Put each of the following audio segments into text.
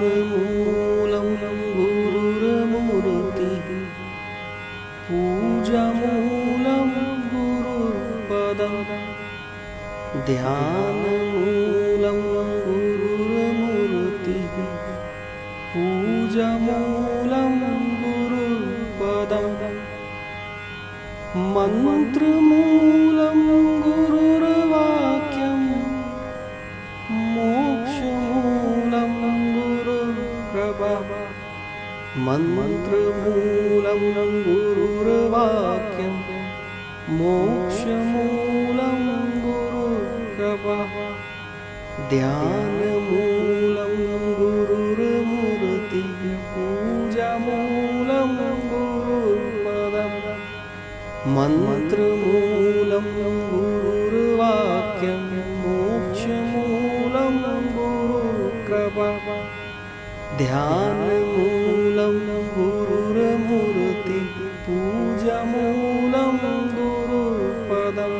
ध्यानमूलं गुरुर्मूर्तिः अङ्गुरुमूर्तिः गुरुपदं ध्यानमूलं गुरुर्मूर्तिः मूलं मन्त्रमूलं गुरुर्वाक्यं मोक्षमूलं गुरुर्कृपा मन्त्रमूलं गुरुर्वाक्यं मोक्षमूलं गुरुर्कृपा ध्यानमूलं मन्त्रमूलं गुरुर्वाक्यं मोक्षमूलं गुरुर्कृपा। ध्यानमूलं गुरुर्मूर्तिः पूजामूलं गुरुर्पदं।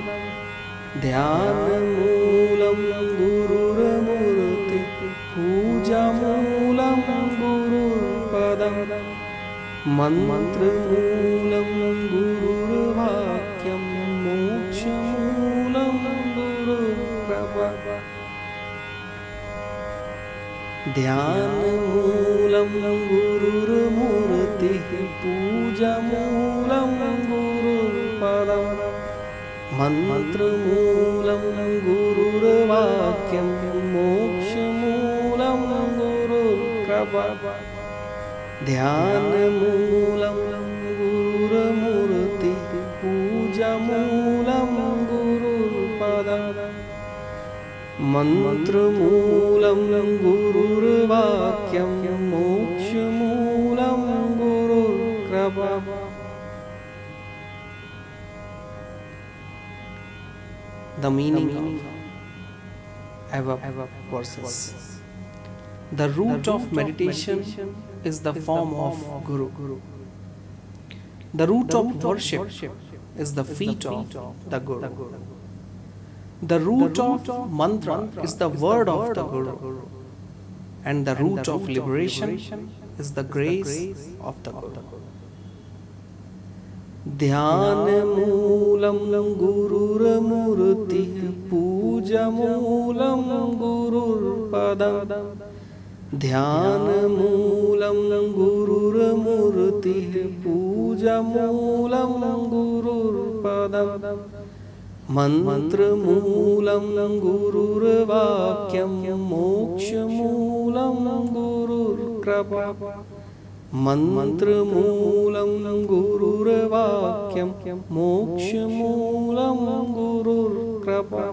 ध्यानमूलं गुरुर्मूर्तिः पूजामूलं गुरुर्पदं। मन्त्रमूलं ध्यानमूलं गुरुर्मूर्तिः पूजामूलं गुरुर्पदं मन्त्रमूलं गुरुर्वाक्यं मोक्षमूलं गुरुर्कृपा ध्यानमूलं गुरुर्मूर्तिः पूजामूलं गुरुर्पदम् मन्त्रमूलं गुरुर्वाक्यं मोक्षमूलं गुरुर्कृपा The meaning of above verses. The root of meditation is the form of Guru. The root of worship is the feet of the Guru. The root of mantra is the word of the Guru, and the root of liberation is the grace of the Guru. ध्यानमूलं गुरुर्मूर्तिः पूजमूलं गुरुर्पदं ध्यानमूलं गुरुर्मूर्तिः पूजमूलं गुरुर्पदम् मन्त्रमूलं गुरुर्वाक्यं मोक्षमूलं गुरुर्कृपा। मन्त्रमूलं गुरुर्वाक्यं मोक्षमूलं गुरुर्कृपा